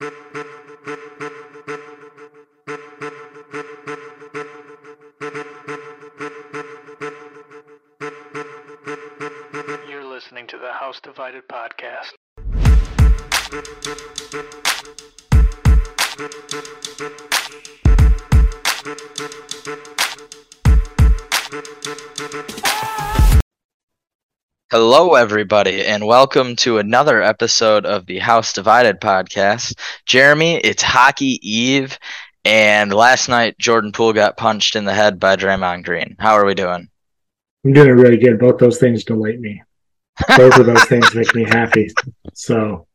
You're listening to the House Divided podcast. Hello, everybody, and welcome to another episode of the House Divided podcast. Jeremy, it's Hockey Eve, and last night Jordan Poole got punched in the head by Draymond Green. How are we doing? I'm doing really good. Both those things delight me. Both of those things make me happy. So,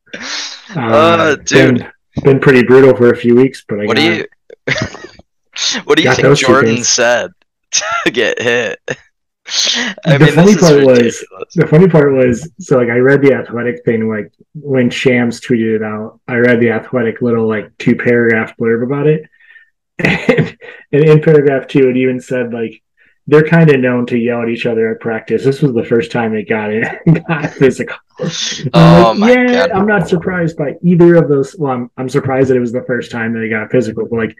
uh, Uh, dude. been, been pretty brutal for a few weeks, but I What got, do you What do you think Jordan said to get hit? I The mean, funny part was- the funny part was so like I read the athletic thing like when Shams tweeted it out. I read the athletic little like two paragraph blurb about it, and, and in paragraph two it even said like they're kind of known to yell at each other at practice. This was the first time it got it got physical. Oh like, my yeah, God. I'm not surprised by either of those. Well, I'm, I'm surprised that it was the first time that it got physical. But like,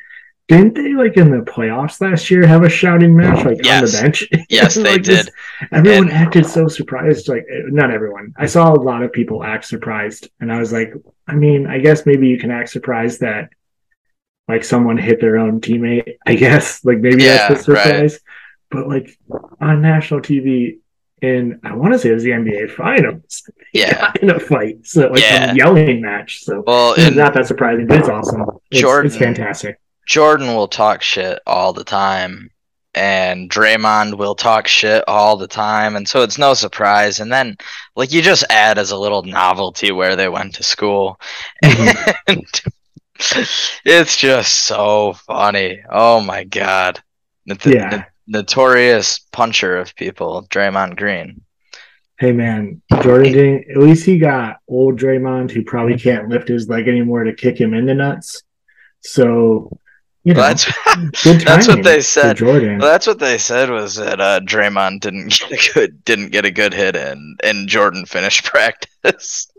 didn't they like in the playoffs last year have a shouting match like on the bench? Yes, they Like, this- did. Everyone And- acted so surprised. Like, eh, not everyone. I saw a lot of people act surprised, and I was like, I mean, I guess maybe you can act surprised that like someone hit their own teammate. I guess like maybe Yeah, that's the surprise. But like on national TV, in I want to say it was the NBA Finals Yeah. in a fight. So like Yeah. a yelling match. So Well, it's and not that surprising, but it's awesome. It's, Jordan- it's fantastic. Jordan will talk shit all the time, and Draymond will talk shit all the time, and so it's no surprise. And then, like, you just add as a little novelty where they went to school, Mhm. and it's just so funny. Oh my god, the- Yeah. the notorious puncher of people, Draymond Green. Hey man, Jordan didn't at least he got old Draymond who probably can't lift his leg anymore to kick him in the nuts. So you know Well, that's that's what they said. Well, that's what they said was that uh, Draymond didn't get a good didn't get a good hit in, and Jordan finished practice.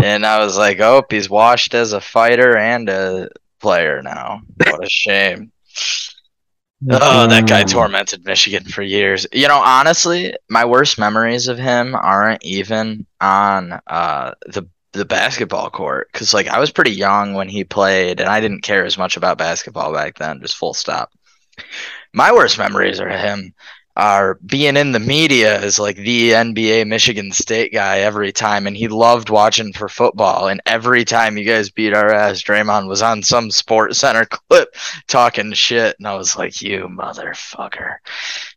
and I was like, oh, he's washed as a fighter and a player now. What a shame. Oh, that guy tormented Michigan for years. You know, honestly, my worst memories of him aren't even on uh, the the basketball court because, like, I was pretty young when he played, and I didn't care as much about basketball back then. Just full stop. My worst memories of him are being in the media as like the NBA Michigan State guy every time, and he loved watching for football. And every time you guys beat our ass, Draymond was on some Sports Center clip talking shit, and I was like, "You motherfucker!"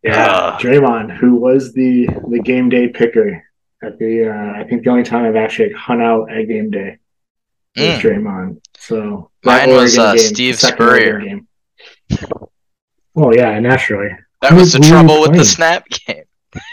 Yeah, Uh, Draymond, who was the the game day picker at the uh, I think the only time I've actually hung out at game day was Mm. Draymond. So Mine was, uh, game, Steve Spurrier. Game. Oh yeah, naturally. That was the who were you trouble with the snap game.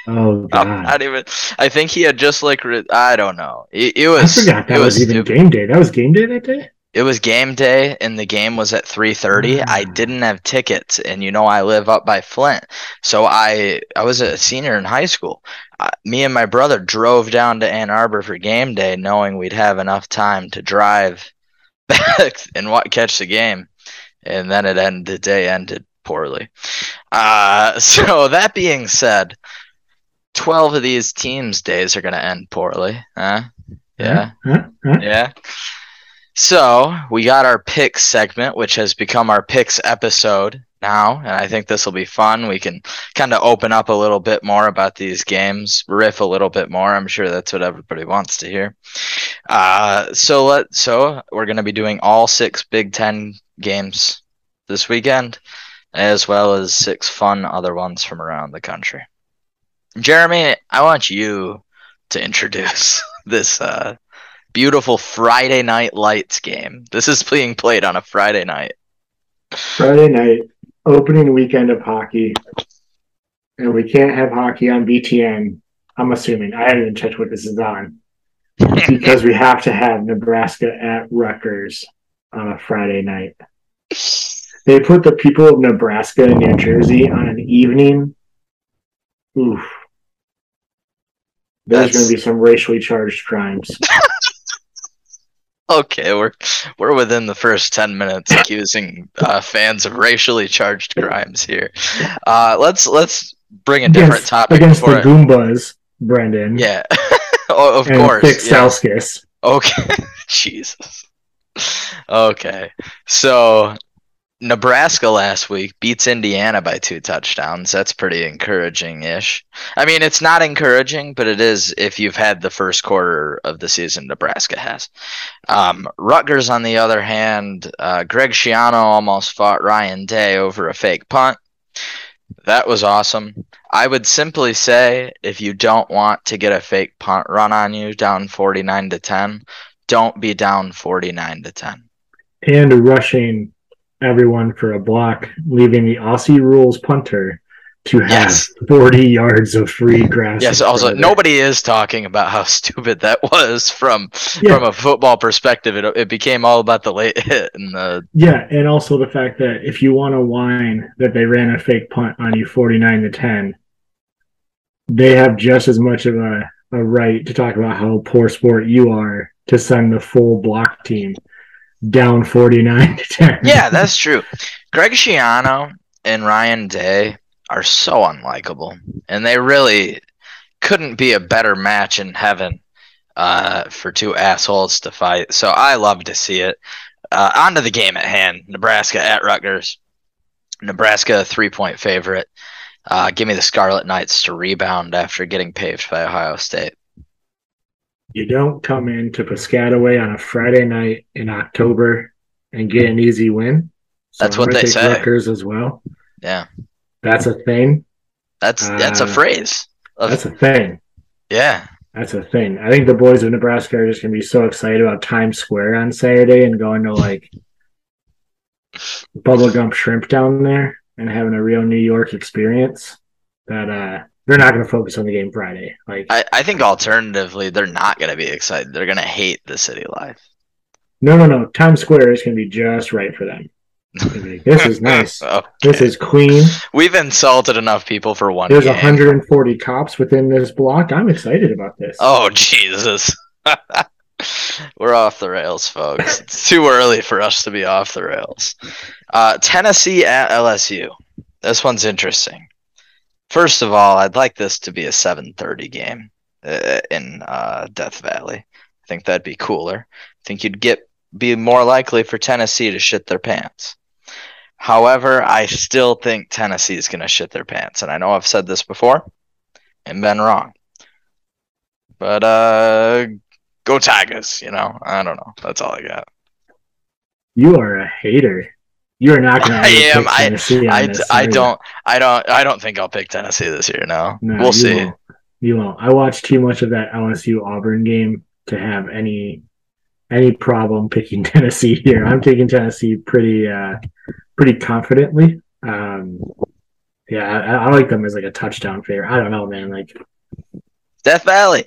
Oh I'm god, not even. I think he had just like. re- I don't know. It, it I was. forgot that was, was even stupid. game day. That was game day that day. It was game day, and the game was at 3:30. I Ah. didn't have tickets, and you know I live up by Flint, so I I was a senior in high school. Uh, me and my brother drove down to Ann Arbor for game day, knowing we'd have enough time to drive back and wa- catch the game, and then it ended. The day ended poorly. Uh, so that being said, 12 of these teams' days are going to end poorly. Huh? Yeah. Huh? Huh? Yeah. So we got our picks segment, which has become our picks episode now, and I think this will be fun. We can kind of open up a little bit more about these games, riff a little bit more. I'm sure that's what everybody wants to hear. Uh, so let so we're going to be doing all six Big Ten games this weekend, as well as six fun other ones from around the country. Jeremy, I want you to introduce this uh, beautiful Friday Night Lights game. This is being played on a Friday night. Friday night, opening weekend of hockey, and we can't have hockey on BTN. I'm assuming I haven't even checked what this is on because we have to have Nebraska at Rutgers on a Friday night. They put the people of Nebraska and New Jersey on an evening. Oof. There's going to be some racially charged crimes. Okay, we're we're within the first ten minutes accusing uh, fans of racially charged crimes here. Uh, let's let's bring a different against, topic against the it- Goombas, Brendan. yeah, oh, of and course. Thick yeah. Salskis. Okay, Jesus. Okay, so Nebraska last week beats Indiana by two touchdowns. That's pretty encouraging-ish. I mean, it's not encouraging, but it is if you've had the first quarter of the season. Nebraska has. Um, Rutgers, on the other hand, uh, Greg Schiano almost fought Ryan Day over a fake punt. That was awesome. I would simply say if you don't want to get a fake punt run on you down 49 to 10, don't be down 49 to 10. And rushing everyone for a block, leaving the Aussie rules punter to have Yes. 40 yards of free grass. Yes, also it. nobody is talking about how stupid that was from Yeah. from a football perspective. It, it became all about the late hit and the Yeah, and also the fact that if you want to whine that they ran a fake punt on you 49 to 10, they have just as much of a, a right to talk about how poor sport you are to send the full block team down 49 to 10. Yeah, that's true. Greg Schiano and Ryan Day are so unlikable, and they really couldn't be a better match in heaven uh, for two assholes to fight. So I love to see it. Uh, on to the game at hand Nebraska at Rutgers. Nebraska, three point favorite. Uh, give me the Scarlet Knights to rebound after getting paved by Ohio State. You don't come into Piscataway on a Friday night in October and get an easy win. So That's I'm what they say. Rutgers as well. Yeah, That's a thing. that's that's a Uh, phrase. Of- That's a thing. yeah, That's a thing. I think the boys of Nebraska are just gonna be so excited about Times Square on Saturday and going to like bubblegum shrimp down there and having a real New York experience that uh they're not gonna focus on the game Friday. Like I, I think alternatively, they're not going to be excited. They're going to hate the city life. no no no. Times Square is gonna be just right for them. Like, this is nice. Oh, This is clean. we've insulted enough people for one day. There's game. 140 cops within this block. I'm excited about this. Oh Jesus. We're off the rails, folks. It's too early for us to be off the rails. Uh, Tennessee at LSU. This one's interesting. First of all, I'd like this to be a 7:30 game uh, in uh, Death Valley. I think that'd be cooler. I think you'd get be more likely for Tennessee to shit their pants. However, I still think Tennessee is going to shit their pants, and I know I've said this before and been wrong. But uh, go Tigers. You know, I don't know. That's all I got. You are a hater. You are not going to I am. I- I, this, I you? don't I don't I don't think I'll pick Tennessee this year. No, No, we'll you see. Won't. You won't. I watched too much of that LSU Auburn game to have any any problem picking Tennessee here. I'm taking Tennessee pretty uh pretty confidently. Um yeah, I, I like them as like a touchdown favorite. I don't know, man. Like Death Valley.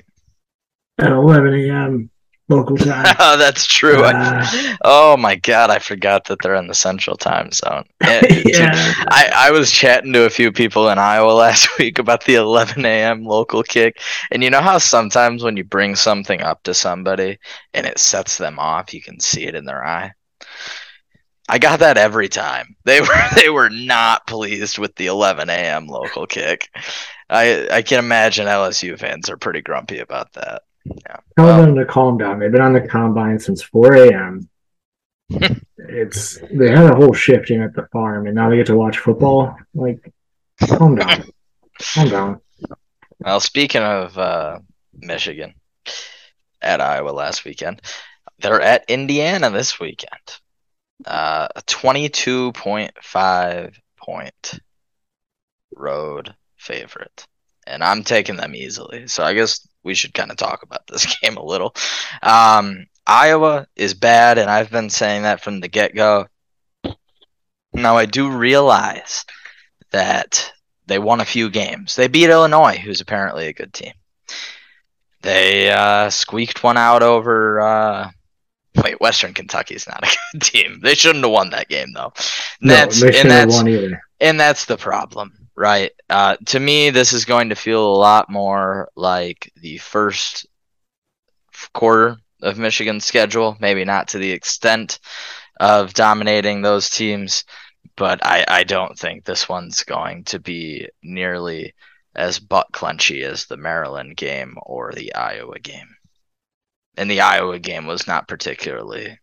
at 11 a.m. local time. oh, that's true. Uh, oh my god, I forgot that they're in the Central Time Zone. Dude, yeah. I, I was chatting to a few people in Iowa last week about the 11 a.m. local kick, and you know how sometimes when you bring something up to somebody and it sets them off, you can see it in their eye. I got that every time. They were they were not pleased with the 11 a.m. local kick. I I can imagine LSU fans are pretty grumpy about that. Tell Well- them to calm down. They've been on the combine since 4 a.m. it's they had a whole shift in at the farm, and now they get to watch football. Like, calm down, calm down. Well, speaking of uh, Michigan at Iowa last weekend, they're at Indiana this weekend. Uh, a 22.5 point road favorite. And I'm taking them easily. So I guess we should kind of talk about this game a little. Um, Iowa is bad, and I've been saying that from the get go. Now, I do realize that they won a few games. They beat Illinois, who's apparently a good team. They uh, squeaked one out over. Uh, wait, Western Kentucky's not a good team. They shouldn't have won that game though. And No, that's they shouldn't have won either. and that's the problem, right? Uh, to me, this is going to feel a lot more like the first quarter of Michigan's schedule. Maybe not to the extent of dominating those teams, but I, I don't think this one's going to be nearly as butt clenchy as the Maryland game or the Iowa game. And the Iowa game was not particularly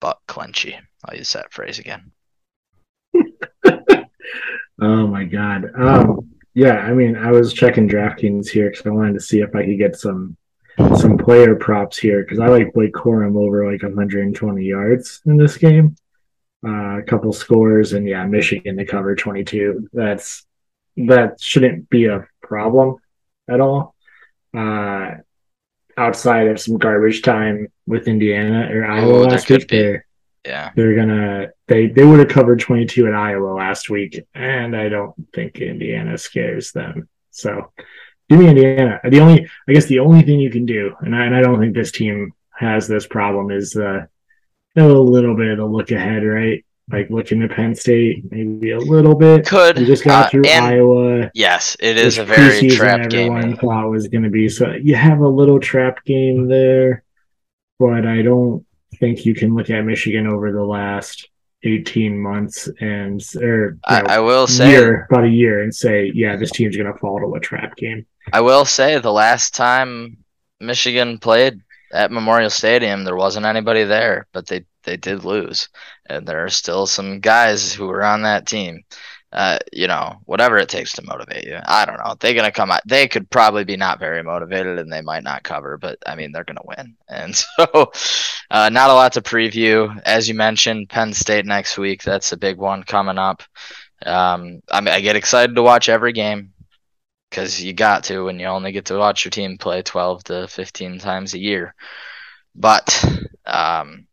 butt clenchy. I'll use that phrase again. Oh my god. Um, yeah, I mean, I was checking DraftKings here because I wanted to see if I could get some some player props here because I like Blake Corum over like 120 yards in this game. Uh, a couple scores and yeah, Michigan to cover 22. That's that shouldn't be a problem at all. Uh, outside of some garbage time with Indiana or Iowa Ooh, there last week. Yeah. they're gonna they they would have covered 22 at Iowa last week, and I don't think Indiana scares them. So give me Indiana. The only I guess the only thing you can do, and I, and I don't think this team has this problem, is uh, a little bit of a look ahead, right? Like looking at Penn State, maybe a little bit. Could. We just got uh, through Iowa. yes, it is a very trap everyone game. thought was going to be. So you have a little trap game there, but I don't think you can look at Michigan over the last 18 months and or I, know, I will say year, about a year, and say, yeah, this team's going to fall to a trap game. I will say the last time Michigan played at Memorial Stadium, there wasn't anybody there, but they they did lose, and there are still some guys who were on that team. Uh, you know, whatever it takes to motivate you. I don't know. They're gonna come out. They could probably be not very motivated, and they might not cover, but I mean, they're gonna win. And so, uh, not a lot to preview. As you mentioned, Penn State next week. That's a big one coming up. Um, I, mean, I get excited to watch every game because you got to when you only get to watch your team play 12 to 15 times a year. But um,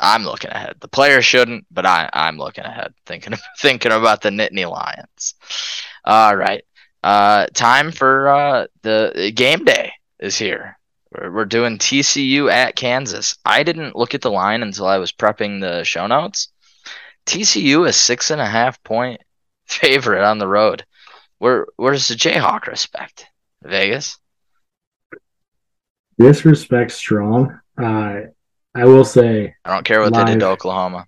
I'm looking ahead. The players shouldn't, but I, I'm looking ahead, thinking thinking about the Nittany Lions. All right, uh, time for uh, the game day is here. We're, we're doing TCU at Kansas. I didn't look at the line until I was prepping the show notes. TCU is six and a half point favorite on the road. Where where's the Jayhawk respect? Vegas. Disrespect strong. Uh, I will say I don't care what they did to Oklahoma.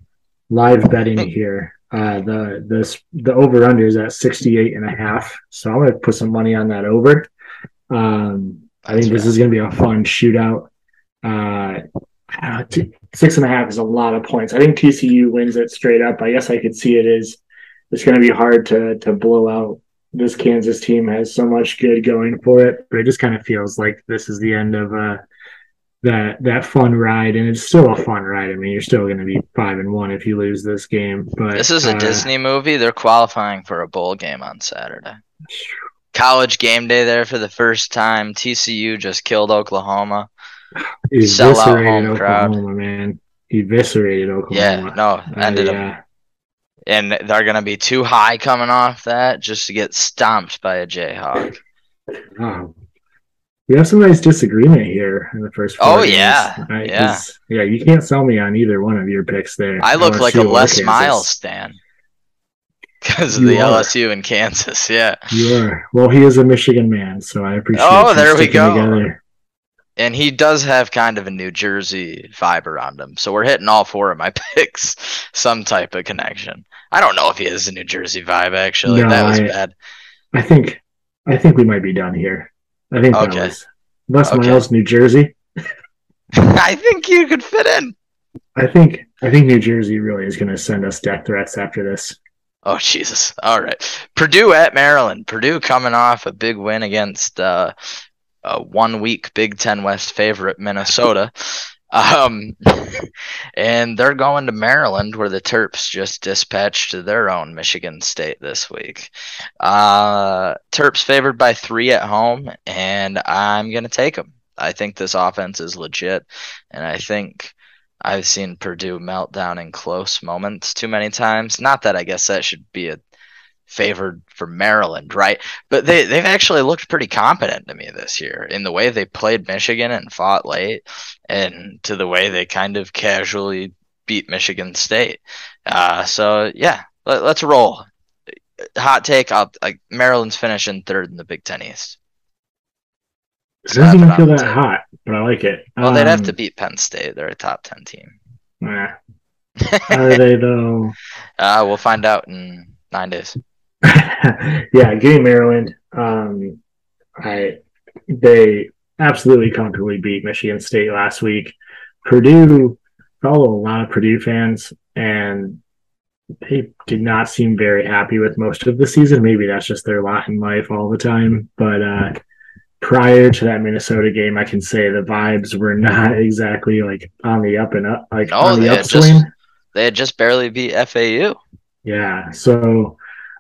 live betting here. Uh, the the the over under is at 68 and a half. So I'm going to put some money on that over. Um, I think this is going to be a fun shootout. Uh, uh, t- six and a half is a lot of points. I think TCU wins it straight up. I guess I could see it is. It's going to be hard to to blow out. This Kansas team has so much good going for it, but it just kind of feels like this is the end of uh, that that fun ride, and it's still a fun ride. I mean, you're still going to be five and one if you lose this game. But This is a uh, Disney movie. They're qualifying for a bowl game on Saturday. College game day there for the first time. TCU just killed Oklahoma. Sell out home crowd. Man. Eviscerated Oklahoma. Yeah, no, Uh, ended them. yeah. And they're gonna be too high coming off that just to get stomped by a Jayhawk. Oh. We have some nice disagreement here in the first. Oh, games, yeah. right? Yeah. yeah. You can't sell me on either one of your picks there. I look like a LSU or Les Miles stan because of the are. LSU in Kansas. Yeah. You are. Well, he is a Michigan man, so I appreciate. Oh, there we go. together. And he does have kind of a New Jersey vibe around him. So we're hitting all four of my picks, some type of connection. I don't know if he has a New Jersey vibe, actually. No, that was I- bad. I think. I think we might be done here. I think that was Les Okay. Miles, New Jersey. I think you could fit in. I think. I think New Jersey really is going to send us death threats after this. Oh, Jesus. All right. Purdue at Maryland. Purdue coming off a big win against uh, a one week Big Ten West favorite, Minnesota. Um, and they're going to Maryland, where the Terps just dispatched their own Michigan State this week. Uh, Terps favored by three at home, and I'm going to take them. I think this offense is legit, and I think I've seen Purdue melt down in close moments too many times. Not that I guess that should be a favored for Maryland, right? But they they've actually looked pretty competent to me this year in the way they played Michigan and fought late, and to the way they kind of casually beat Michigan State. Uh, so yeah, let, let's roll. Hot take: I'll, like Maryland's finishing third in the Big Ten East. It doesn't even feel that hot, but I like it. Well, they'd have Um, to beat Penn State. They're a top ten team. nah. Are they though? Uh, we'll find out in nine days. yeah, getting Maryland. Um, I they absolutely comfortably beat Michigan State last week. Purdue follow a lot of Purdue fans, and they did not seem very happy with most of the season. Maybe that's just their lot in life all the time. But uh, prior to that Minnesota game, I can say the vibes were not exactly like on the up and up, like No, on the upswing. just they had just barely beat FAU. Yeah, so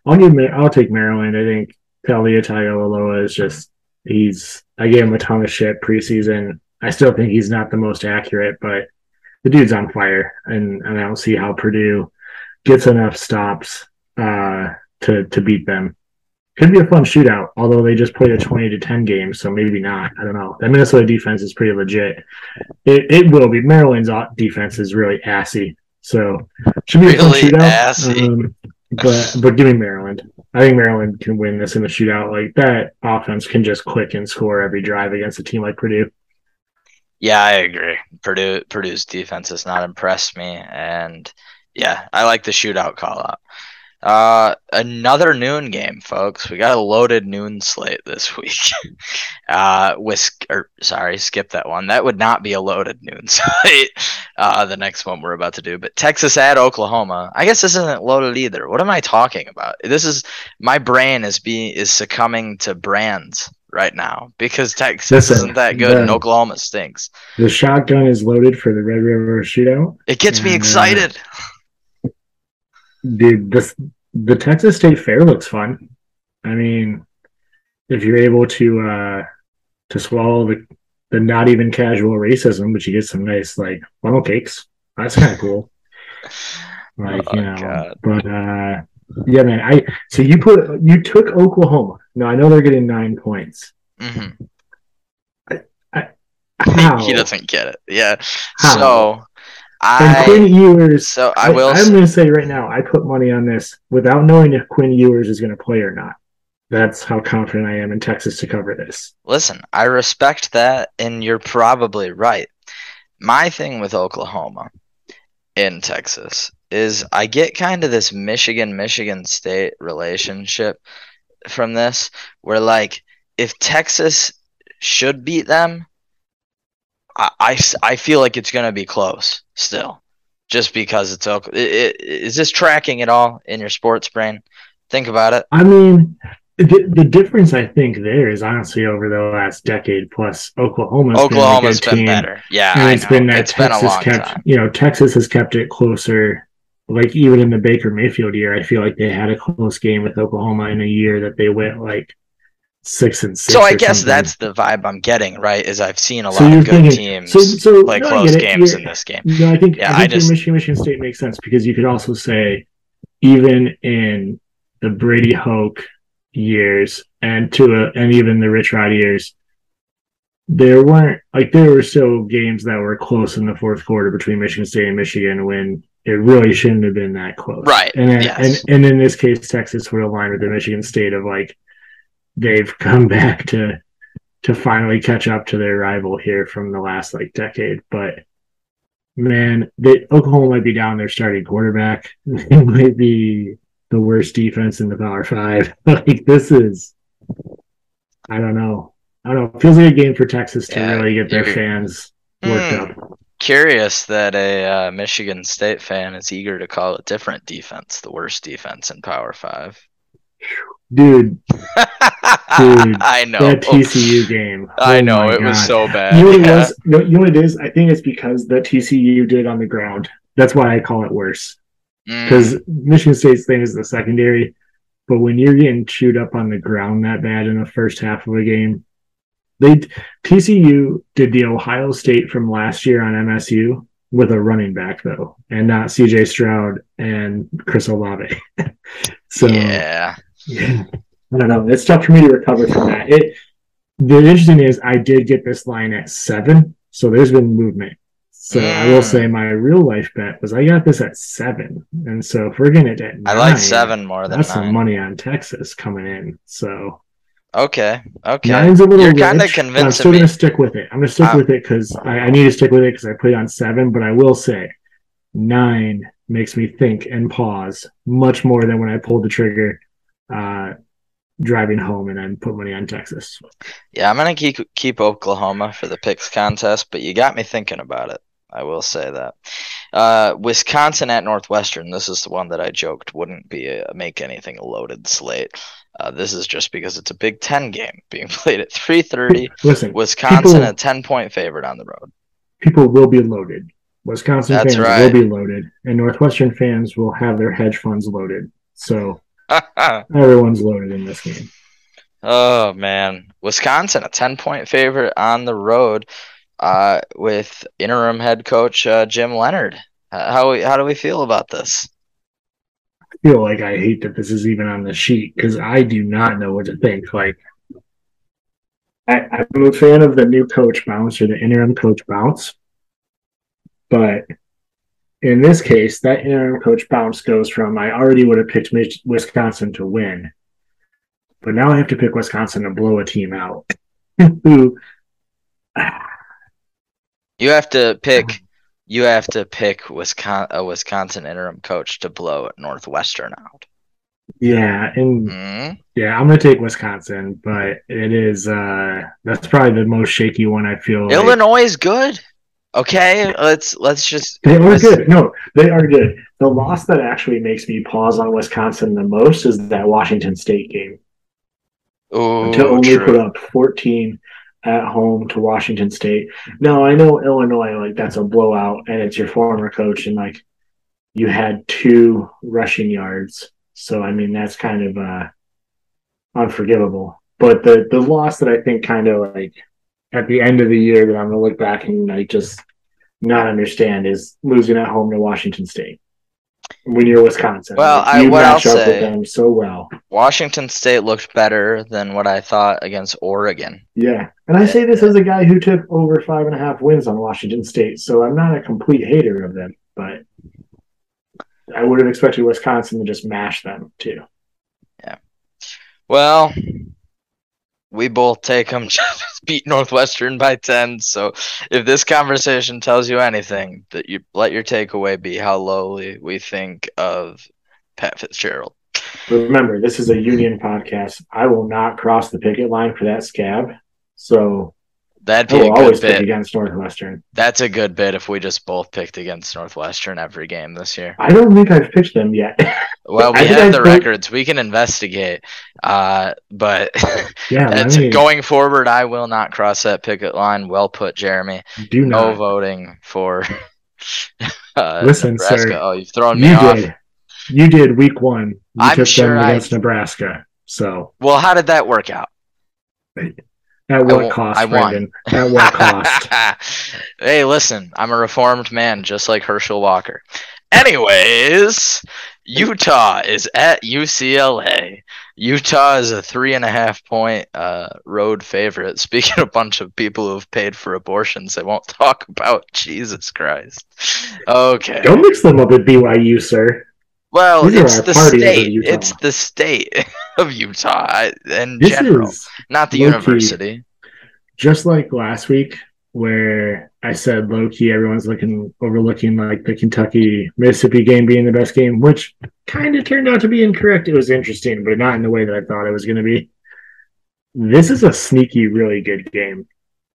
I'll give I'll take Maryland. I think Taulia Tagovailoa is just he's I gave him a ton of shit preseason. I still think he's not the most accurate, but the dude's on fire, and, and I don't see how Purdue gets enough stops uh, to to beat them. Could be a fun shootout, although they just played a twenty to ten game, so maybe not. I don't know. That Minnesota defense is pretty legit. It it will be. Maryland's defense is really assy, so should be a fun Really shootout. assy. Um, but but give me Maryland. I think Maryland can win this in the shootout. Like that offense can just click and score every drive against a team like Purdue. Yeah, I agree. Purdue Purdue's defense has not impressed me, and yeah, I like the shootout call out. Uh, another noon game, folks. We got a loaded noon slate this week. uh, with or sorry, skip that one. That would not be a loaded noon slate. Uh, the next one we're about to do, but Texas at Oklahoma. I guess this isn't loaded either. What am I talking about? This is my brain is being is succumbing to brands right now because Texas Listen, isn't that good and Oklahoma stinks. The shotgun is loaded for the Red River shootout. It gets me excited. uh, this the Texas State Fair looks fun. I mean, if you're able to uh to swallow the the not even casual racism, but you get some nice like funnel cakes. That's kind of cool. Like Oh, you know, God. but uh yeah, man. I so you put you took Oklahoma. Now I know they're getting nine points. hmm How? he doesn't get it. Yeah. How? So And I Quinn Ewers. so I will I'm going to say right now, I put money on this without knowing if Quinn Ewers is going to play or not. That's how confident I am in Texas to cover this. listen. I respect that, and you're probably right. My thing with Oklahoma in Texas is I get kind of this Michigan Michigan State relationship from this, where like if Texas should beat them, I, I, I feel like it's going to be close still, just because it's Oak. i- i- Is this tracking at all in your sports brain? Think about it. I mean, the, the difference I think there is honestly over the last decade plus, Oklahoma's Oklahoma's been, been better. Yeah, and it's been that it's been a Texas long kept, time. you know, Texas has kept it closer. Like even in the Baker Mayfield year, I feel like they had a close game with Oklahoma in a year that they went like six and six. So I guess something. that's the vibe I'm getting, right? Is I've seen a So lot of good thinking- teams so- so- play no, close games in this game. No, I think Yeah, I I think just- Michigan Michigan State makes sense because you could also say even in the Brady Hoke years and to a, and even the Rich Rod years, there weren't like there were still games that were close in the fourth quarter between Michigan State and Michigan when it really shouldn't have been that close. Right, And then, yes. and and in this case, Texas would align with the Michigan State of like they've come back to to finally catch up to their rival here from the last like decade. But man, they, Oklahoma might be down their starting quarterback. It might be the worst defense in the Power Five. like this is, I don't know. I don't know. It feels like a game for Texas to Yeah, really get their fans worked Hmm. up. Curious that a uh, Michigan State fan is eager to call a different defense the worst defense in Power Five. Dude, dude, I know. that TCU game. I oh know my it was so bad. You know what it yeah. was? You know what it is? I think it's because the TCU did on the ground. That's why I call it worse. Mm, Because Michigan State's thing is the secondary, but when you're getting chewed up on the ground that bad in the first half of a game, they TCU did the Ohio State from last year on MSU with a running back though, and not CJ Stroud and Chris Olave. so yeah. Yeah. I don't know. It's tough for me to recover from that. It the interesting is I did get this line at seven, so there's been movement. So I will say my real life bet was I got this at seven, and so if we're getting it at I nine, like seven more than That's nine. some money on Texas coming in. So Okay. Okay. Nine's a little You're kinda rich, but I'm still me. gonna stick with it. I'm gonna stick with it because I, I need to stick with it because I put it on seven. But I will say, nine makes me think and pause much more than when I pulled the trigger, uh, driving home and then put money on Texas. Yeah, I'm gonna keep keep Oklahoma for the picks contest, but you got me thinking about it. I will say that. Uh, Wisconsin at Northwestern. This is the one that I joked wouldn't be a, make anything a loaded slate. Uh, this is just because it's a Big Ten game being played at 3:30. Listen, Wisconsin People- a 10 point favorite on the road. people will be loaded. Wisconsin That's fans right. will be loaded, and Northwestern fans will have their hedge funds loaded. So everyone's loaded in this game. oh man, Wisconsin a 10 point favorite on the road uh, with interim head coach uh, Jim Leonhard. Uh, how how do we feel about this? I feel like I hate that this is even on the sheet because I do not know what to think. Like, I, I'm a fan of the new coach bounce or the interim coach bounce, but in this case, that interim coach bounce goes from I already would have picked Wisconsin to win, but now I have to pick Wisconsin to blow a team out. Who You have to pick. You have to pick Wisconsin, a Wisconsin interim coach to blow Northwestern out. Yeah, and Mhm. yeah, I'm gonna take Wisconsin, but it is uh that's probably the most shaky one I feel. like. Illinois is good. Okay, let's let's just. They are let's- good. No, they are good. The loss that actually makes me pause on Wisconsin the most is that Washington State game. Ooh, to only true. put up 14 at home to Washington State. No, I know Illinois, like that's a blowout, and it's your former coach, and like you had two rushing yards. So I mean that's kind of uh unforgivable. But the the loss that I think kind of like at the end of the year that I'm gonna look back and like just not understand is losing at home to Washington State. When you're Wisconsin. Well, Like, I- you what I'll up say- with them so well. Washington State looked better than what I thought against Oregon. Yeah. And I say this as a guy who took over five and a half wins on Washington State. So I'm not a complete hater of them, but I would have expected Wisconsin to just mash them too. Yeah. Well, we both take them beat Northwestern by 10. So if this conversation tells you anything, that you let your takeaway be how lowly we think of Pat Fitzgerald. Remember, this is a union podcast. I will not cross the picket line for that scab. So That'd I be good always pick against Northwestern. That's a good bit if we just both picked against Northwestern every game this year. I don't think I've pitched them yet. Well, we I have I the put- records. We can investigate. Uh, but yeah, that's me, going forward. I will not cross that picket line. Well put, Jeremy. do No voting for uh, Listen, Nebraska. sir, Oh, you've thrown me You off. did. You did week one. You I'm took sure them I- against Nebraska. So Well, how did that work out? At what won- cost, I. Brendan? At what cost? hey, listen, I'm a reformed man, just like Herschel Walker. Anyways, Utah is at UCLA. Utah is a three and a half point uh, road favorite. Speaking of a bunch of people who have paid for abortions, they won't talk about Jesus Christ. Okay. Don't mix them up with BYU, sir. Well, These it's the state. It's the state of Utah in This general, not the university. just like last week where I said low key everyone's looking overlooking like the Kentucky Mississippi game being the best game, which kind of turned out to be incorrect. It was interesting, but not in the way that I thought it was going to be. This is a sneaky, really good game.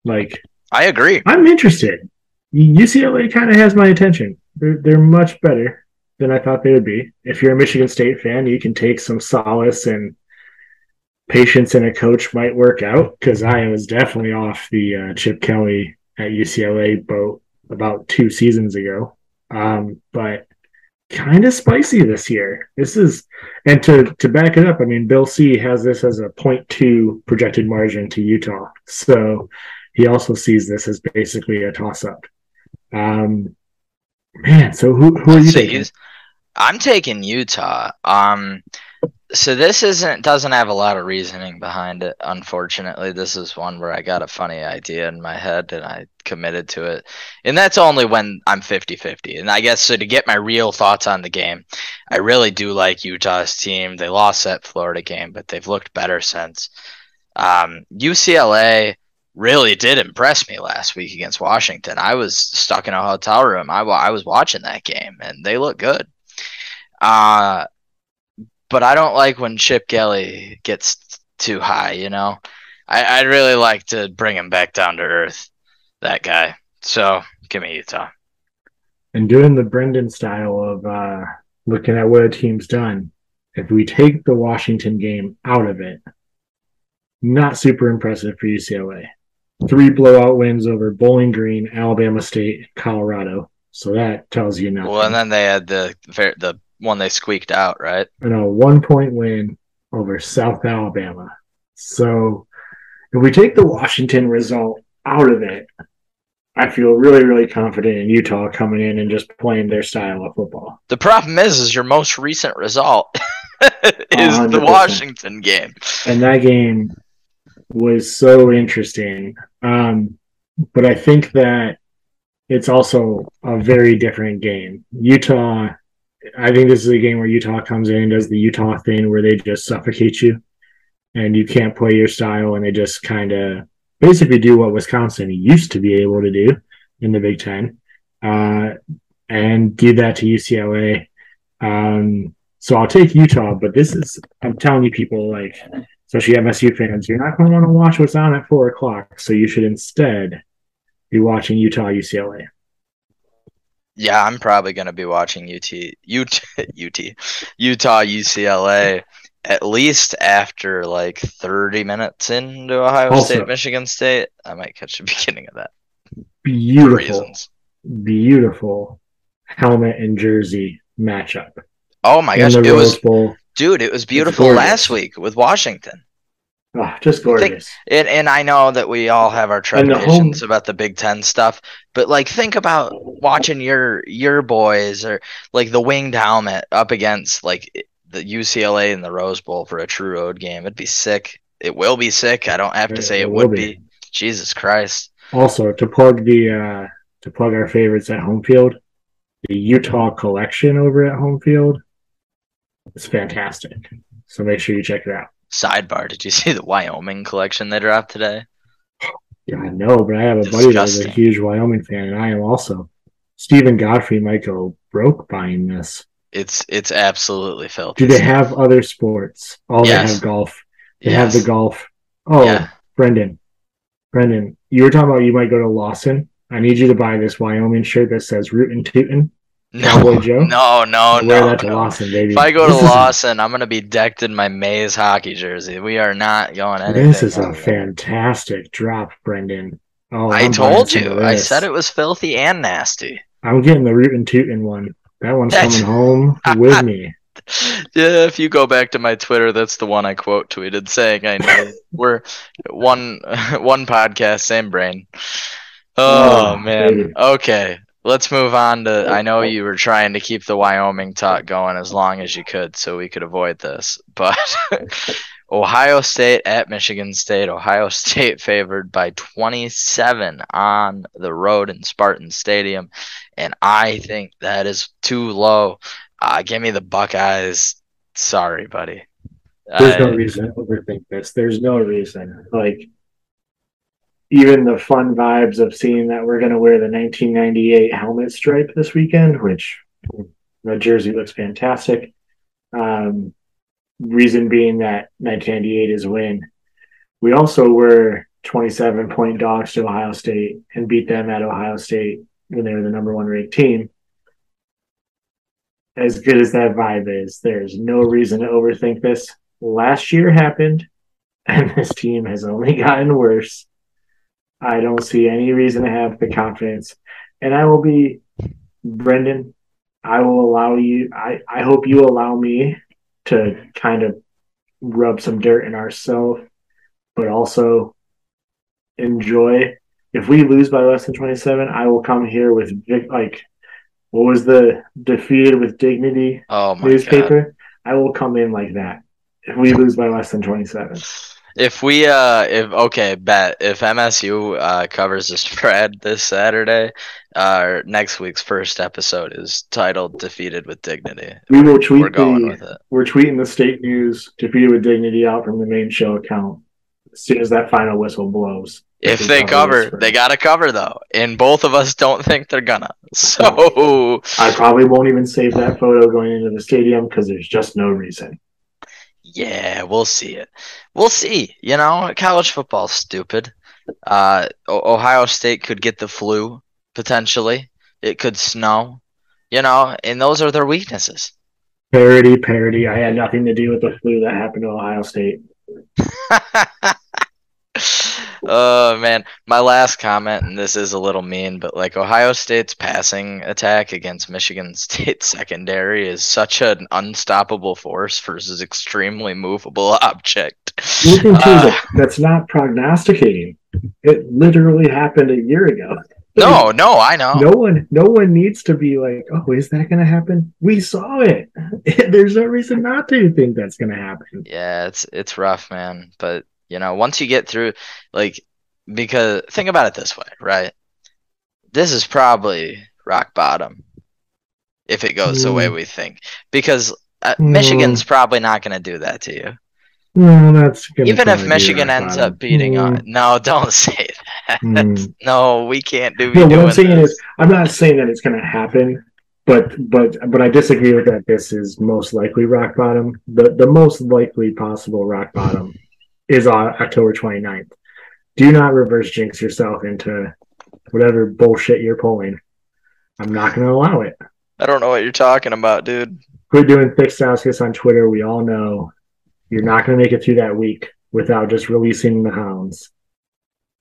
Like I agree. I'm interested. UCLA kind of has my attention. They're they're much better than I thought they would be. If you're a Michigan State fan, you can take some solace and patience in a coach might work out because I was definitely off the uh, Chip Kelly at UCLA boat about two seasons ago. Um, but kind of spicy this year. This is, and to to back it up, I mean, Bill C has this as a 0.2 projected margin to Utah, so he also sees this as basically a toss up. Um, man, so who who are you he's- I'm taking Utah. Um, so this isn't doesn't have a lot of reasoning behind it. Unfortunately, this is one where I got a funny idea in my head and I committed to it. And that's only when I'm 50-50. And I guess so to get my real thoughts on the game, I really do like Utah's team. They lost that Florida game, but they've looked better since. Um, UCLA really did impress me last week against Washington. I was stuck in a hotel room. I, I was watching that game, and they look good. Uh, but I don't like when Chip Kelly gets too high. You know, I, I'd really like to bring him back down to earth. That guy. So give me Utah. And doing the Brendan style of uh, looking at what a team's done, if we take the Washington game out of it, not super impressive for UCLA. Three blowout wins over Bowling Green, Alabama State, Colorado. So that tells you nothing. Well, and then they had the the one they squeaked out, right? and a one point win over South Alabama. So if we take the Washington result out of it, I feel really, really confident in Utah coming in and just playing their style of football. The problem is, is your most recent result is the 100%. Washington game. And that game was so interesting. Um, but I think that it's also a very different game. Utah, I think this is a game where Utah comes in and does the Utah thing where they just suffocate you and you can't play your style and they just kind of basically do what Wisconsin used to be able to do in the Big Ten uh, and do that to UCLA. Um, so I'll take Utah, but this is, I'm telling you, people like, especially MSU fans, you're not going to want to watch what's on at four o'clock. So you should instead be watching Utah UCLA. Yeah, I'm probably gonna be watching UT, UT, UT, Utah, UCLA at least after like 30 minutes into Ohio Also- State, Michigan State. I might catch the beginning of that Beautiful, beautiful helmet and jersey matchup. Oh my gosh, it was Bowl. dude, it was beautiful last week with Washington. Oh, just gorgeous. And and I know that we all have our And home- about the Big Ten stuff, but like think about watching your your boys or like the winged helmet up against like the UCLA in the Rose Bowl for a true road game. It'd be sick. It will be sick. I don't have to It- say it, it would be. be. Jesus Christ. Also, to plug the uh, to plug our favorites at home field, the Utah collection over at home field is fantastic. So make sure you check it out. Sidebar, did you see the Wyoming collection they dropped today? Yeah, I know, but I have a buddy that's a huge Wyoming fan, and I am also. Steven Godfrey might go broke buying this. It's it's absolutely filthy. Do they have other sports? Oh, Yes. they have golf. They Yes. have the golf. Oh, Yeah. Brendan, Brendan, you were talking about you might go to Lawson. I need you to buy this Wyoming shirt that says "Rootin' Tootin'." No, Cowboy Joe? no, no, Wear no. that to no. Lawson, baby. If I go to Lawson, I'm gonna be decked in my Maize hockey jersey. We are not going anything. This is a fantastic drop, Brendan. Oh, I I'm told you. I said it was filthy and nasty. I'm getting the Rootin' Tootin' one. That one's That's- coming home with me. Yeah, if you go back to my Twitter, that's the one I quote tweeted saying I know we're one one podcast, same brain. Oh, Oh, man. baby. Okay. Let's move on to I know you were trying to keep the Wyoming talk going as long as you could so we could avoid this. But Ohio State at Michigan State. Ohio State favored by 27 on the road in Spartan Stadium. And I think that is too low. Uh, give me the Buckeyes. Sorry, buddy. There's no reason to overthink this. There's no reason. Like, even the fun vibes of seeing that we're going to wear the 1998 helmet stripe this weekend, which the jersey looks fantastic. Um, reason being that 1998 is a win. We also were 27 point dogs to Ohio State and beat them at Ohio State when they were the number one ranked team. As good as that vibe is, there's no reason to overthink this. Last year happened, and this team has only gotten worse. I don't see any reason to have the confidence. And I will be, Brendan, I will allow you, I, I hope you allow me to kind of rub some dirt in ourselves, but also enjoy. If we lose by less than 27, I will come here with like, what was the defeated with dignity oh my god. newspaper? I will come in like that if we lose by less than 27. If we uh if okay, bet if MSU uh covers the spread this Saturday, uh next week's first episode is titled Defeated with Dignity. We will We're tweet going the, with it. we're tweeting the state news defeated with dignity out from the main show account as soon as that final whistle blows. If they cover cover, they got to cover though, and both of us don't think they're gonna. So I probably won't even save that photo going into the stadium because there's just no reason. Yeah, we'll see it. We'll see. You know, college football's stupid. Uh, O- Ohio State could get the flu potentially. It could snow. You know, and those are their weaknesses. Parody, parody. I had nothing to do with the flu that happened to Ohio State. oh man, my last comment, and this is a little mean, but like Ohio State's passing attack against Michigan State secondary is such an unstoppable force versus extremely movable object. The other thing too is Uh, that that's not prognosticating. It literally happened a year ago. no, no, I know. No one, no one needs to be like, "Oh, is that going to happen?" We saw it. There's no reason not to think that's going to happen. Yeah, it's it's rough, man. But you know, once you get through, like, because think about it this way, right? This is probably rock bottom if it goes the way Mm. we think, because uh, Mm. Michigan's probably not going to do that to you. No, that's Even if Michigan ends bottom. up beating Mm, on, no, don't say that. mm. No, we can't do. No, what I'm saying this. is, I'm not saying that it's going to happen, but but but I disagree with that. This is most likely rock bottom. The the most likely possible rock bottom is on October 29th. Do not reverse jinx yourself into whatever bullshit you're pulling. I'm not going to allow it. I don't know what you're talking about, dude. Quit doing thick Stauskas on Twitter. We all know you're not going to make it through that week without just releasing the hounds.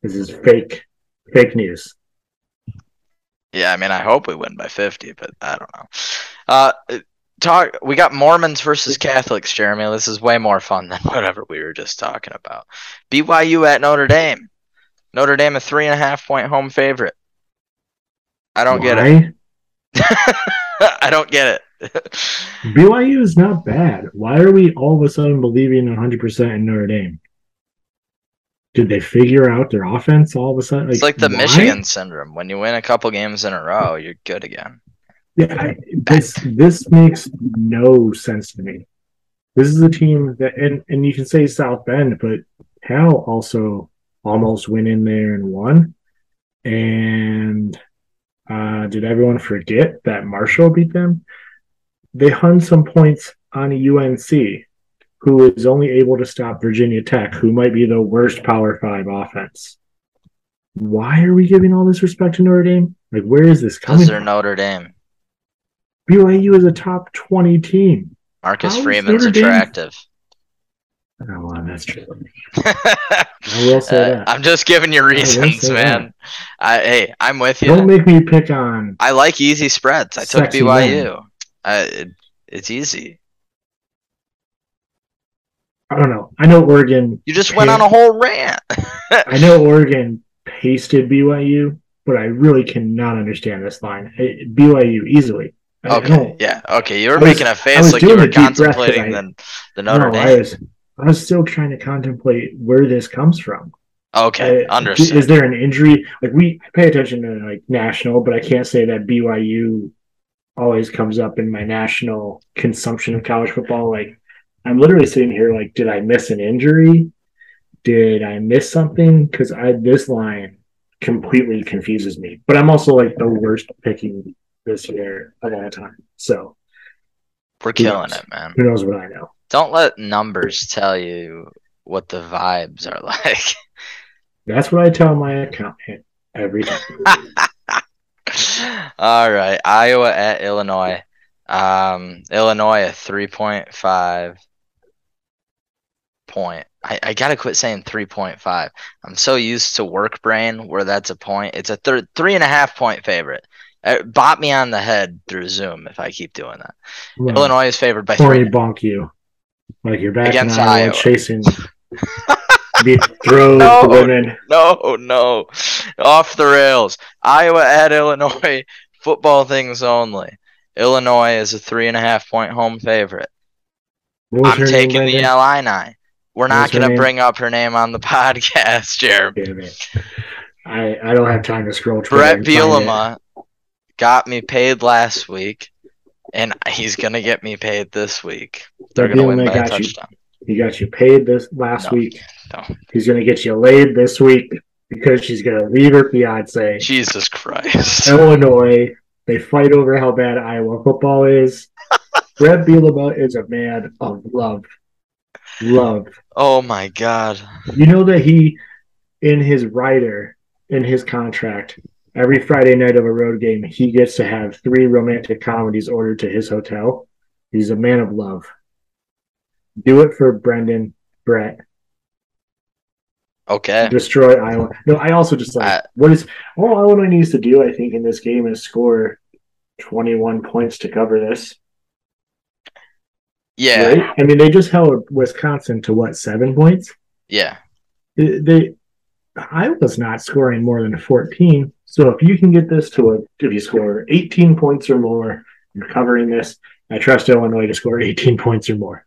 This is fake, fake news. Yeah, I mean, I hope we win by 50, but I don't know. Uh, talk. We got Mormons versus Catholics, Jeremy. This is way more fun than whatever we were just talking about. BYU at Notre Dame. Notre Dame a three and a half point home favorite. I don't get it. I don't get it. BYU is not bad. Why are we all of a sudden believing 100% in Notre Dame? Did they figure out their offense all of a sudden? it's like the why? Michigan syndrome. When you win a couple games in a row, you're good again. Yeah, I, this this makes no sense to me. This is a team that, and, and you can say South Bend, but Cal also almost went in there and won. And uh, did everyone forget that Marshall beat them? They hung some points on a UNC, who is only able to stop Virginia Tech, who might be the worst Power Five offense. Why are we giving all this respect to Notre Dame? Like, where is this coming Because they're? Notre Dame. BYU is a top 20 team. Marcus How Freeman's attractive. Oh, well, that's true. I will say Uh, that. I'm just giving you reasons, say man. I, hey, I'm with you. Don't make me pick on. I like easy spreads. I took BYU. I, it, it's easy. I don't know. I know Oregon. You just went on a whole rant. I know Oregon pasted BYU, but I really cannot understand this line. BYU easily. Okay, don't- yeah, okay. You were I was- making a face like you were contemplating I- the, the Notre no, I was. I was still trying to contemplate where this comes from. Okay, Uh, understood. Is there an injury? Like we pay attention to like national, but I can't say that BYU always comes up in my national consumption of college football. Like I'm literally sitting here like, did I miss an injury? Did I miss something? Because I this line completely confuses me. But I'm also like the worst picking this year of all time. So We're killing knows? it, man. who knows what I know? Don't let numbers tell you what the vibes are like. That's what I tell my accountant every time. All right, Iowa at Illinois. Um, Illinois a three point five point. I, I gotta quit saying three point five. I'm so used to work brain where that's a point. It's a third three and a half point favorite. Uh, bop me on the head through Zoom if I keep doing that. Well, Illinois is favored by Or three. he bonk you. Like you're back Against in Iowa Iowa. chasing be throw No. women. No, no, off the rails. Iowa at Illinois. Football things only. Illinois is a three and a half point home favorite. I'm name, taking the? Illini. We're not going to bring up her name on the podcast, Jeremy. I, I don't have time to scroll Brett and find it. Bielema got me paid last week, and he's going to get me paid this week. They're going to win by a got you. touchdown. He got you paid this last No, week. no. He's going to get you laid this week because she's going to leave her fiance. Jesus Christ. Illinois. They fight over how bad Iowa football is. Brett Bielema is a man of love. Love. Oh my God. You know that he, in his rider, in his contract, every Friday night of a road game, he gets to have three romantic comedies ordered to his hotel. He's a man of love. Do it for Brendan, Brett. Okay. Destroy Iowa. No, I also just like I- what is all Illinois needs to do. I think in this game is score twenty-one points to cover this. Yeah. Right? I mean, they just held Wisconsin to what seven points? Yeah. They, they Iowa's not scoring more than 14. So if you can get this to a if you score 18 points or more, you're covering this. I trust Illinois to score 18 points or more.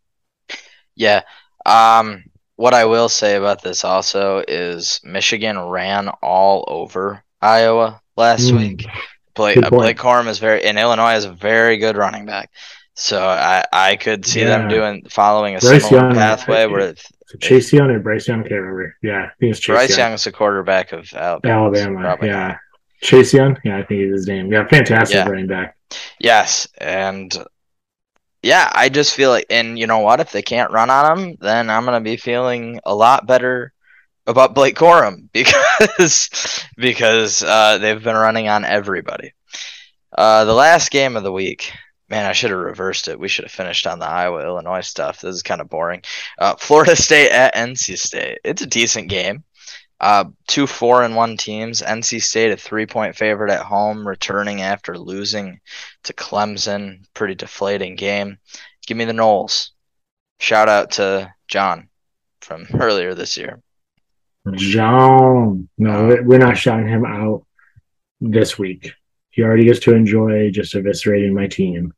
Yeah. Um, what I will say about this also is Michigan ran all over Iowa last Mm. week. Blake, uh. Blake Corum is very, and Illinois is a very good running back. So I, I could see them doing following a Bryce similar Young, pathway I- where So Chase Young or Bryce Young, I can't remember. Yeah, I think it's Chase Bryce Young. Young is the quarterback of Alabama. Alabama. Probably yeah. Chase Young? Yeah, I think is his name. Yeah, fantastic Yeah. running back. Yes, and yeah, I just feel like, and you know what? If they can't run on him, then I'm gonna be feeling a lot better about Blake Corum because because uh, they've been running on everybody. Uh, the last game of the week, man, I should have reversed it. We should have finished on the Iowa Illinois stuff. This is kind of boring. Uh, Florida State at NC State. It's a decent game. Uh, two four and one teams. NC State a three point favorite at home, returning after losing to Clemson. Pretty deflating game. Give me the Noles. Shout out to John from earlier this year. John. No, we're not shouting him out this week. He already gets to enjoy just eviscerating my team.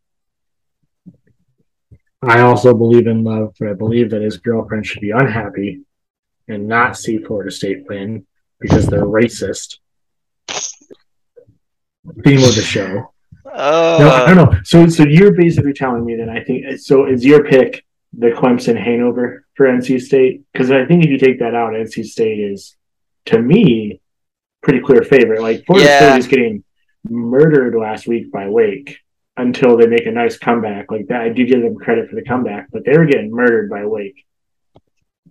I also believe in love, but I believe that his girlfriend should be unhappy and not see Florida State win because they're racist. Theme of the show. Uh, No, I don't know. So, so you're basically telling me that I think so. Is your pick the Clemson hangover for NC State? Because I think if you take that out, NC State is, to me, pretty clear favorite. Like Florida Yeah. State is getting murdered last week by Wake until they make a nice comeback. Like that, I do give them credit for the comeback, but they were getting murdered by Wake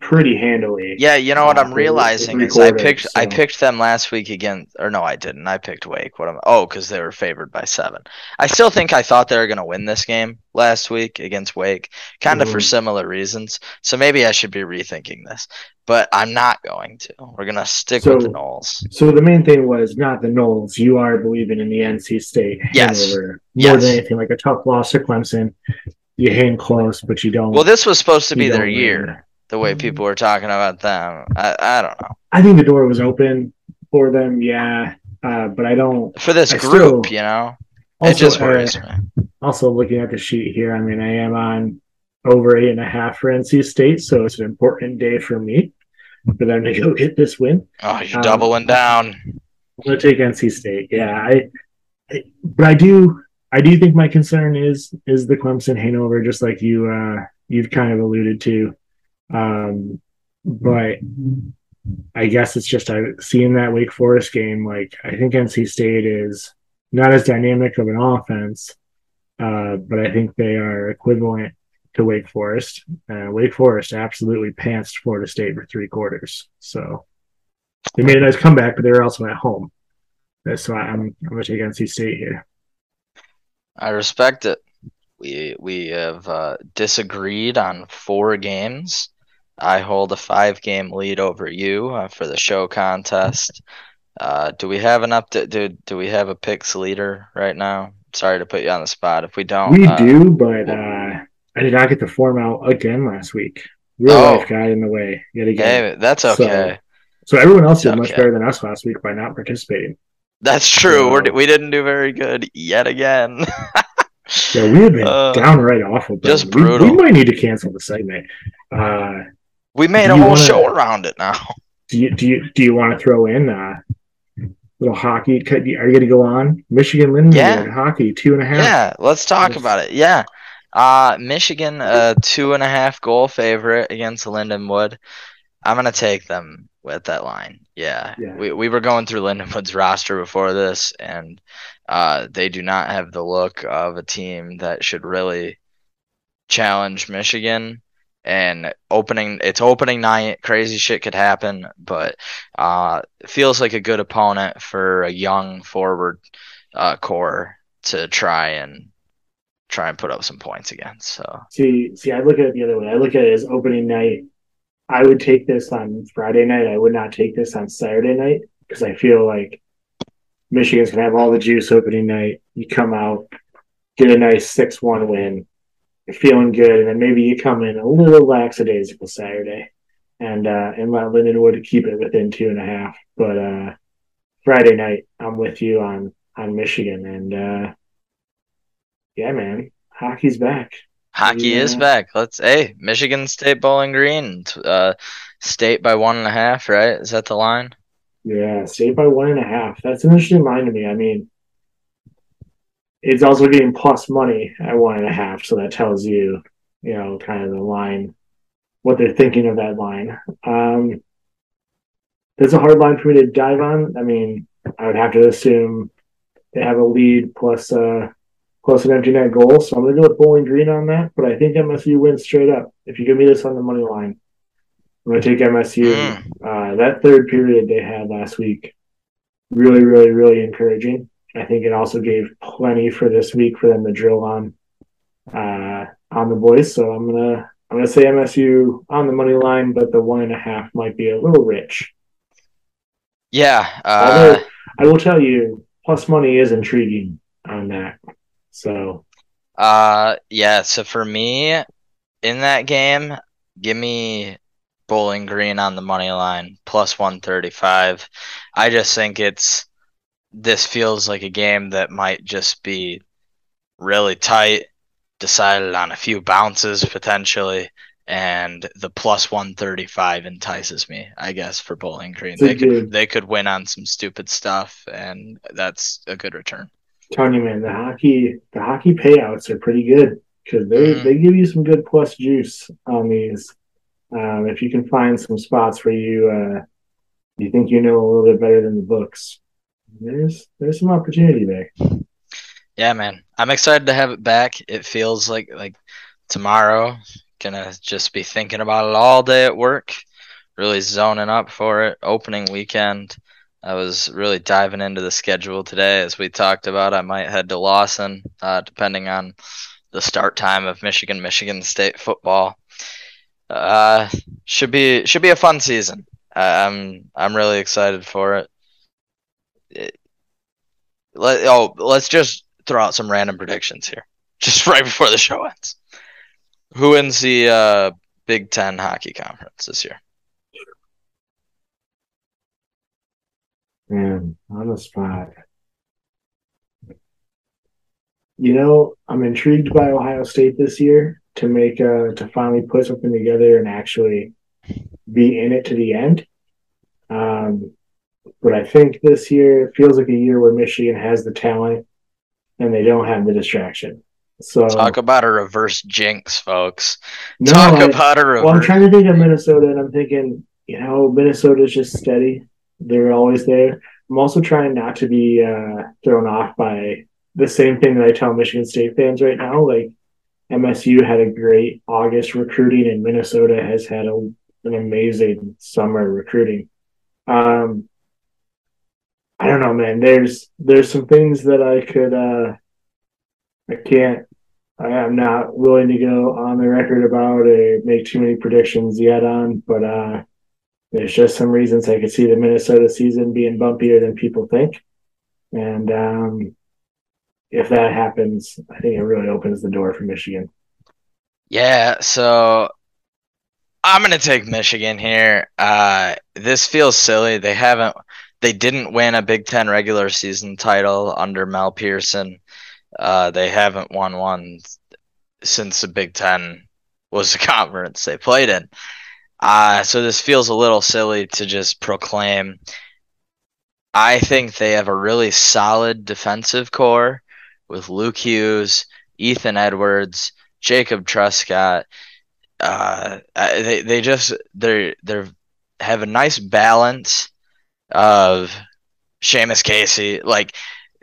pretty handily. Yeah, you know what Uh, I'm realizing for is I recording, picked I picked them last week again, or no, I didn't. I picked Wake. What am oh, because they were favored by seven. I still think I thought they were gonna win this game last week against Wake, kind of for Mhm. similar reasons. So maybe I should be rethinking this, but I'm not going to. We're gonna stick with the So- Noles. So the main thing was not the Noles. You are believing in the NC State Yes. hangover more Yes. than anything. Like a tough loss to Clemson, you hang close, but you don't. Well, this was supposed to be their don't win. The way people were talking about them, I I don't know. I think the door was open for them. Yeah, uh, but I don't. For this I group, still- you know, Also, it just uh, worries me. also looking at the sheet here, I mean, I am on over eight and a half for NC State, so it's an important day for me for them to go get this win. Oh, you're um, doubling down. I'm gonna take NC State. Yeah, I, I but I do I do think my concern is is the Clemson hangover, just like you uh you've kind of alluded to. Um but I guess it's just I seeing that Wake Forest game, like I think NC State is not as dynamic of an offense, uh, but I think they are equivalent to Wake Forest. Uh, Wake Forest absolutely pantsed Florida State for three quarters. So they made a nice comeback, but they were also at home. Uh, So I'm I'm gonna take NC State here. I respect it. We we have uh, disagreed on four games. I hold a five game lead over you uh, for the show contest. Uh, do we have an update? Do do we have a picks leader right now? Sorry to put you on the spot. If we don't, We uh, do, but uh, I did not get the form out again last week. Real Oh. life got in the way yet again. Hey, that's okay. So everyone else did much okay. better than us last week by not participating. That's true. We're, we didn't do very good yet again. Yeah, we have been Uh, downright awful. but just we- We, might need to cancel the segment. Uh, we made Do a whole wanna- show around it now. do you do you do you want to throw in a little hockey? Are you going to go on Michigan Lindenwood Yeah. hockey two and a half? Yeah, let's talk Let's- about it. Yeah. Uh, Michigan, a two and a half goal favorite against Lindenwood. I'm gonna take them with that line. Yeah, Yeah. we we were going through Lindenwood's roster before this, and uh, they do not have the look of a team that should really challenge Michigan. And opening, it's opening night. Crazy shit could happen, but uh, feels like a good opponent for a young forward uh, core to try and try and put up some points against. So See, see, I look at it the other way. I look at it as opening night. I would take this on Friday night. I would not take this on Saturday night because I feel like Michigan's gonna have all the juice opening night. You come out, get a nice six-one win, you're feeling good, and then maybe you come in a little lackadaisical Saturday, and uh, and let Lindenwood keep it within two and a half. But uh, Friday night, I'm with you on on Michigan, and uh, yeah, man, hockey's back. hockey is back. Let's hey Michigan State Bowling Green, uh, state by one and a half. Right? Is that the line? Yeah, state by one and a half. That's an interesting line to me. I mean, it's also getting plus money at one and a half, so that tells you, you know, kind of the line, what they're thinking of that line. Um, that's a hard line for me to dive on. I mean, I would have to assume they have a lead plus uh plus an empty net goal, so I'm gonna go with Bowling Green on that. But I think MSU wins straight up. If you give me this on the money line, I'm gonna take MSU. Mm. Uh, that third period they had last week, really, really, really encouraging. I think it also gave plenty for this week for them to drill on uh, on the boys. So I'm gonna I'm gonna say MSU on the money line, but the one and a half might be a little rich. Yeah. Uh, Although I will tell you, plus money is intriguing on that. So uh, yeah. So for me, in that game, give me Bowling Green on the money line plus one thirty five. I just think it's this feels like a game that might just be really tight, decided on a few bounces potentially, and the plus one thirty five entices me. I guess for Bowling Green, they could they could win on some stupid stuff, and that's a good return. you, man, the hockey the hockey payouts are pretty good because they Mhm. they give you some good plus juice on these. Um, if you can find some spots where you uh, you think you know a little bit better than the books, there's there's some opportunity there. Yeah, man. I'm excited to have it back. It feels like like tomorrow gonna just be thinking about it all day at work, really zoning up for it. Opening weekend. I was really diving into the schedule today as we talked about. I might head to Lawson, uh, depending on the start time of Michigan Michigan State football. Uh, should be should be a fun season. I'm I'm really excited for it. Let oh let's just throw out some random predictions here, just right before the show ends. Who wins the uh, Big Ten hockey conference this year? Man, on the spot. You know, I'm intrigued by Ohio State this year to make uh to finally put something together and actually be in it to the end. Um, but I think this year it feels like a year where Michigan has the talent and they don't have the distraction. So Talk about a reverse jinx, folks. no, Talk I- about a reverse. well, I'm trying to think of Minnesota, and I'm thinking, you know, Minnesota's just steady. They're always there. I'm also trying not to be uh, thrown off by the same thing that I tell Michigan State fans right now. Like MSU had a great August recruiting, and Minnesota has had a, an amazing summer recruiting. Um, I don't know, man. There's there's some things that I could uh, I can't I am not willing to go on the record about or make too many predictions yet on, but uh, there's just some reasons I could see the Minnesota season being bumpier than people think. And um, if that happens, I think it really opens the door for Michigan. Yeah, so I'm gonna take Michigan here. Uh, this feels silly. They haven't, they didn't win a Big Ten regular season title under Mel Pearson. Uh, they haven't won one since the Big Ten was the conference they played in. Uh, so this feels a little silly to just proclaim. I think they have a really solid defensive core with Luke Hughes, Ethan Edwards, Jacob Truscott. Uh, they they just they're they're have a nice balance of Seamus Casey, like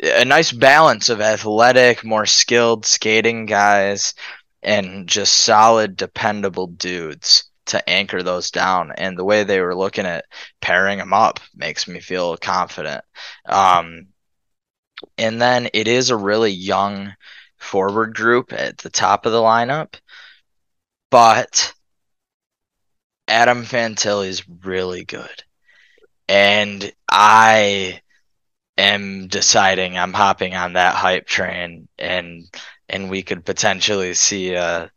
a nice balance of athletic, more skilled skating guys, and just solid, dependable dudes to anchor those down. And the way they were looking at pairing them up makes me feel confident. Um, and then it is a really young forward group at the top of the lineup, but Adam Fantilli is really good. And I am deciding I'm hopping on that hype train and and we could potentially see a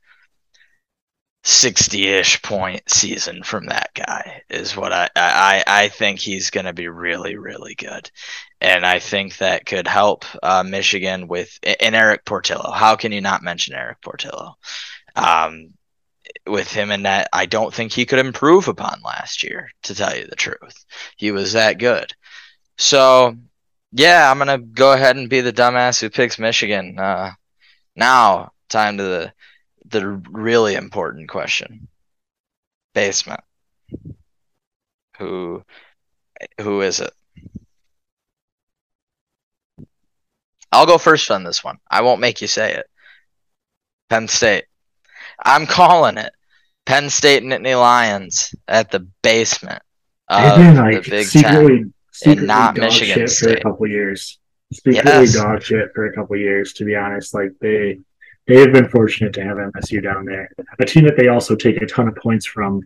60-ish point season from that guy is what I I, I think he's going to be really really good, and I think that could help uh, Michigan with and Erik Portillo. How can you not mention Erik Portillo? Um, with him in that, I don't think he could improve upon last year. To tell you the truth, he was that good. So yeah, I'm gonna go ahead and be the dumbass who picks Michigan. Uh, now, time to the the really important question. Basement. Who who is it? I'll go first on this one. I won't make you say it. Penn State. I'm calling it. Penn State Nittany Lions at the basement of been like the Big secretly, Ten. secretly not dog Michigan shit for a couple years. Secretly Yes. dog shit for a couple years. To be honest, like they they have been fortunate to have MSU down there, a team that they also take a ton of points from.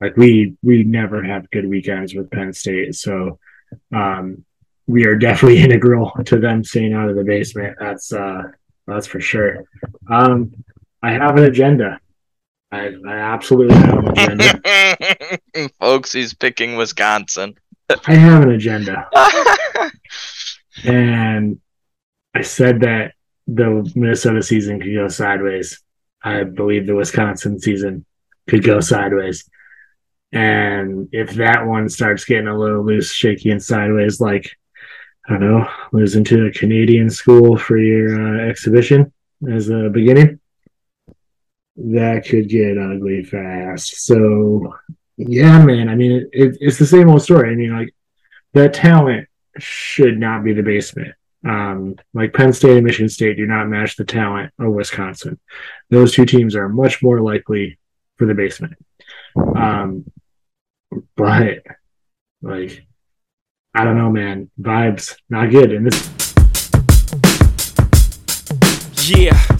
Like we we never have good weekends with Penn State, so um, we are definitely integral to them staying out of the basement. That's uh, that's for sure. Um, I have an agenda. I, I absolutely have an agenda. Folks, he's picking Wisconsin. I have an agenda. and I said that the Minnesota season could go sideways. I believe the Wisconsin season could go sideways. And if that one starts getting a little loose, shaky, and sideways, like I don't know, losing to a Canadian school for your uh, exhibition as a beginning, that could get ugly fast. So, yeah, man. I mean, it, it, it's the same old story. I mean, like the talent should not be the basement. Um, like Penn State and Michigan State do not match the talent of Wisconsin. Those two teams are much more likely for the basement. Um, but like, I don't know, man. Vibes not good. And this Yeah,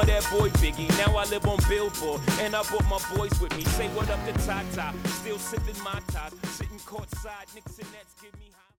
of that boy Biggie. Now I live on Billboard, and I brought my boys with me. Say what up to Tata, still sipping my top, sitting courtside. Knicks and